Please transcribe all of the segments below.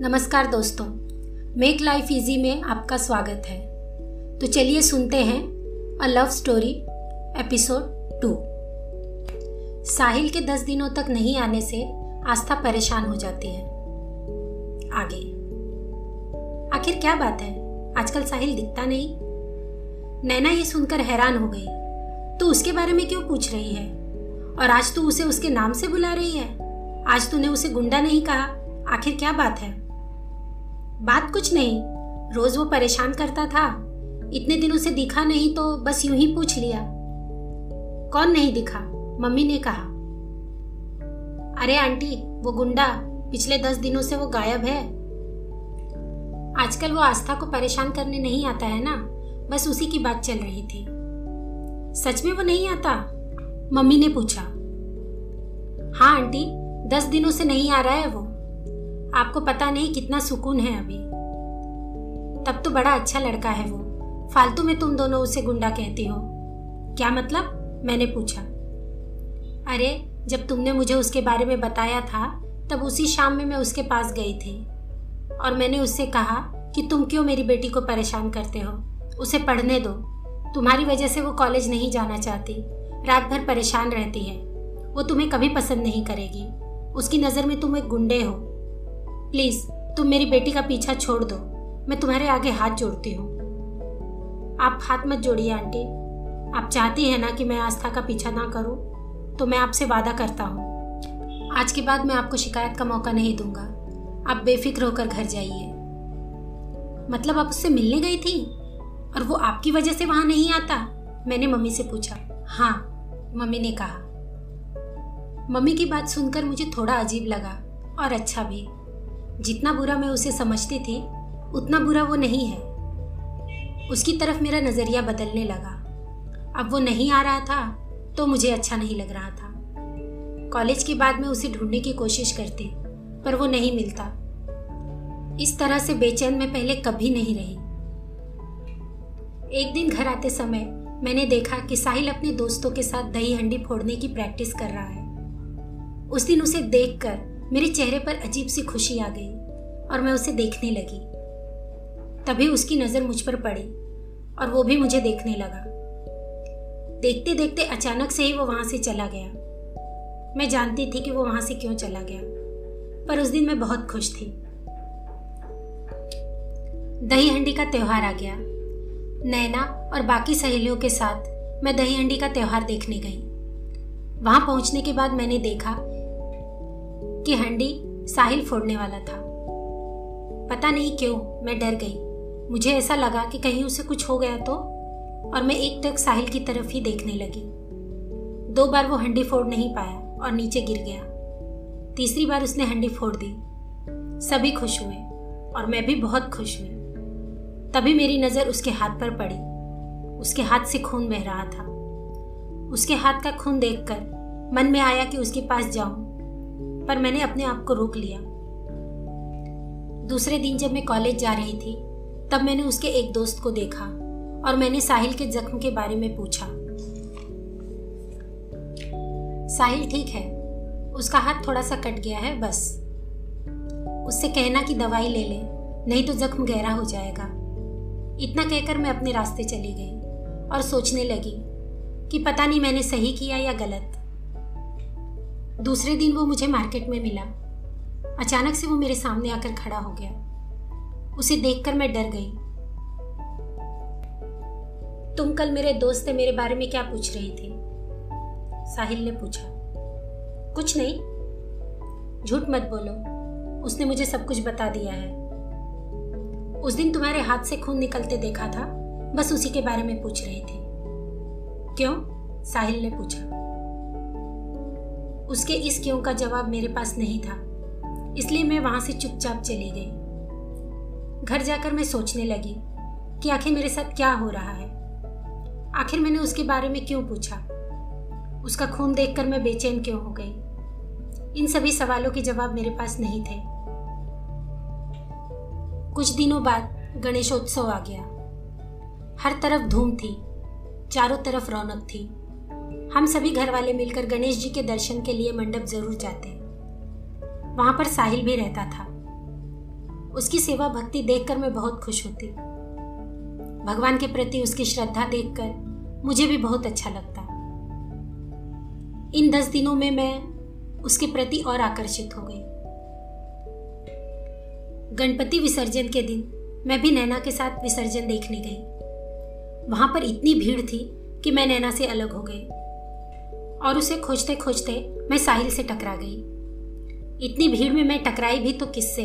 नमस्कार दोस्तों, make life easy में आपका स्वागत है। तो चलिए सुनते हैं a love story episode two Sahil के दस दिनों तक नहीं आने से आस्था परेशान हो जाती है। आगे। आखिर क्या बात है? आजकल साहिल दिखता नहीं। नैना ये सुनकर हैरान हो गई। तो उसके बारे में क्यों पूछ रही है? और आज तू उसे उसके नाम से बुला रही है? आज तूने उसे गुंडा नहीं कहा। आखिर क्या बात है? बात कुछ नहीं। रोज वो परेशान करता था। इतने दिनों से दिखा नहीं तो बस यूँ ही पूछ लिया। कौन नहीं दिखा? मम्मी ने कहा। अरे आंटी, वो गुंडा, पिछले दस दिनों से वो गायब है। आजकल वो आस्था को परेशान करने नहीं आता है ना? बस उसी की बात चल रही थी। सच में वो नहीं आता? मम्मी ने पूछा। हाँ आंटी, दस दिनों से नहीं आ रहा है वो। आपको पता नहीं कितना सुकून है अभी। तब तो बड़ा अच्छा लड़का है वो। फालतू में तुम दोनों उसे गुंडा कहती हो। क्या मतलब? मैंने पूछा। अरे, जब तुमने मुझे उसके बारे में बताया था, तब उसी शाम में मैं उसके पास गई थी। और मैंने उससे कहा कि तुम क्यों मेरी बेटी को परेशान करते हो? उसे पढ़ने दो। तुम्हारी वजह से वो कॉलेज नहीं जाना चाहती। रात भर परेशान रहती है। वो तुम्हें कभी पसंद नहीं करेगी। उसकी नज़र में तुम एक गुंडे हो। प्लीज़, तुम मेरी बेटी का पीछा छोड़ दो। मैं तुम्हारे आगे हाथ जोड़ती हूँ। आप हाथ मत जोड़िए, आंटी। आप चाहती हैं ना कि मैं आस्था का पीछा ना करूँ तो मैं आपसे वादा करता हूँ। आज के बाद मैं आपको शिकायत का मौका नहीं दूँगा। आप बेफिक्र होकर घर जाइए। मतलब आप उससे मिलने गई थी? और वो आपकी वजह से वहाँ नहीं आता? मैंने मम्मी से पूछा। हाँ मम्मी ने कहा। मम्मी की बात सुनकर मुझे थोड़ा अजीब लगा, और अच्छा भी। जितना बुरा मैं उसे समझती थी, उतना बुरा वो नहीं है। उसकी तरफ़ मेरा नज़रिया बदलने लगा। अब वो नहीं आ रहा था तो मुझे अच्छा नहीं लग रहा था। कॉलेज के बाद मैं उसे ढूँढने की कोशिश करती, पर वो नहीं मिलता। इस तरह से बेचैन मैं पहले कभी नहीं रही। एक दिन घर आते समय मैंने देखा कि साहिल अपने दोस्तों के साथ दही हंडी फोड़ने की प्रैक्टिस कर रहा है। उस दिन उसे देखकर मेरे चेहरे पर अजीब सी खुशी आ गई और मैं उसे देखने लगी। तभी उसकी नज़र मुझ पर पड़ी और वो भी मुझे देखने लगा। देखते देखते अचानक से ही वो वहाँ से चला गया। मैं जानती थी कि वो वहाँ से क्यों चला गया, पर उस दिन मैं बहुत खुश थी। दही हंडी का त्योहार आ गया। नैना और बाकी सहेलियों के साथ मैं दही हंडी का त्योहार देखने गई। वहाँ पहुँचने के बाद मैंने देखा कि हंडी साहिल फोड़ने वाला था। पता नहीं क्यों मैं डर गई। मुझे ऐसा लगा कि कहीं उसे कुछ हो गया तो और मैं एक टक साहिल की तरफ़ ही देखने लगी। दो बार वो हंडी फोड़ नहीं पाया और नीचे गिर गया। तीसरी बार उसने हंडी फोड़ दी। सभी खुश हुए, और मैं भी बहुत खुश हुई। तभी मेरी नज़र उसके हाथ पर पड़ी। उसके हाथ से खून बह रहा था। उसके हाथ का खून देखकर मन में आया कि उसके पास जाऊँ। पर मैंने अपने आप को रोक लिया। दूसरे दिन जब मैं कॉलेज जा रही थी, तब मैंने उसके एक दोस्त को देखा और मैंने साहिल के जख्म के बारे में पूछा। साहिल ठीक है, उसका हाथ थोड़ा सा कट गया है, बस। उससे कहना कि दवाई ले ले, नहीं तो जख्म गहरा हो जाएगा। इतना कहकर मैं अपने रास्ते चली गई और सोचने लगी कि पता नहीं मैंने सही किया या गलत। दूसरे दिन वो मुझे मार्केट में मिला। अचानक से वो मेरे सामने आकर खड़ा हो गया। उसे देखकर मैं डर गई। तुम कल मेरे दोस्त मेरे बारे में क्या पूछ रही थी? साहिल ने पूछा। कुछ नहीं। झूठ मत बोलो। उसने मुझे सब कुछ बता दिया है। उस दिन तुम्हारे हाथ से खून निकलते देखा था। बस उसी के बारे में पूछ रही थी। क्यों? साहिल ने पूछा। उसके इस क्यों का जवाब मेरे पास नहीं था। इसलिए मैं वहाँ से चुपचाप चली गई। घर जाकर मैं सोचने लगी कि आखिर मेरे साथ क्या हो रहा है। आखिर मैंने उसके बारे में क्यों पूछा? उसका खून देखकर मैं बेचैन क्यों हो गई? इन सभी सवालों के जवाब मेरे पास नहीं थे। कुछ दिनों बाद गणेशोत्सव आ गया। हर तरफ़ धूम थी। चारों तरफ़ रौनक थी। हम सभी घर वाले मिलकर गणेश जी के दर्शन के लिए मंडप ज़रूर जाते वहाँ पर साहिल भी रहता था। उसकी सेवा भक्ति देखकर मैं बहुत खुश होती। भगवान के प्रति उसकी श्रद्धा देखकर मुझे भी बहुत अच्छा लगता। इन दस दिनों में मैं उसके प्रति और आकर्षित हो गई। गणपति विसर्जन के दिन मैं भी नैना के साथ विसर्जन देखने गई। वहाँ पर इतनी भीड़ थी कि मैं नैना से अलग हो गई। और उसे खोजते खोजते मैं साहिल से टकरा गई। इतनी भीड़ में मैं टकराई भी तो किससे?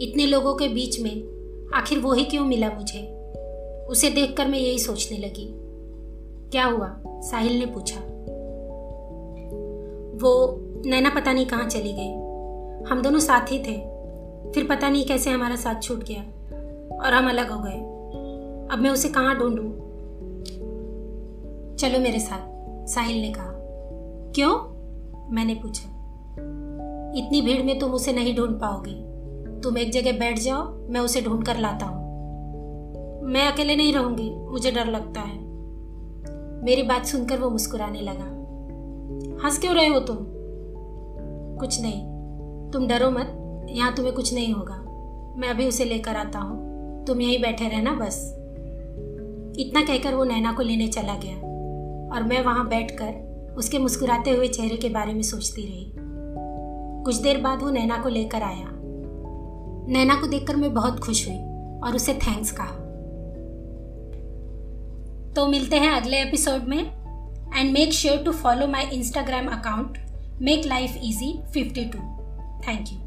इतने लोगों के बीच में आखिर वो ही क्यों मिला मुझे? उसे देखकर मैं यही सोचने लगी। क्या हुआ? साहिल ने पूछा। वो नैना पता नहीं कहाँ चली गई। हम दोनों साथ ही थे। फिर पता नहीं कैसे हमारा साथ छूट गया और हम अलग हो गए। अब मैं उसे कहाँ ढूंढूं? चलो मेरे साथ। साहिल ने कहा, क्यों? मैंने पूछा, इतनी भीड़ में तुम उसे नहीं ढूंढ पाओगी। तुम एक जगह बैठ जाओ, मैं उसे ढूंढ कर लाता हूँ। मैं अकेले नहीं रहूँगी, मुझे डर लगता है। मेरी बात सुनकर वो मुस्कुराने लगा, हंस क्यों रहे हो तुम? कुछ नहीं, तुम डरो मत, यहाँ तुम्हें कुछ नहीं होगा। मैं अभी उसे लेकर आता हूँ, तुम यहीं बैठे रहना बस। इतना कहकर वो नैना को लेने चला गया। और मैं वहाँ बैठकर उसके मुस्कुराते हुए चेहरे के बारे में सोचती रही। कुछ देर बाद वो नैना को लेकर आया। नैना को देखकर मैं बहुत खुश हुई और उसे थैंक्स कहा। तो मिलते हैं अगले एपिसोड में and make sure to follow my Instagram account make life easy 52 thank you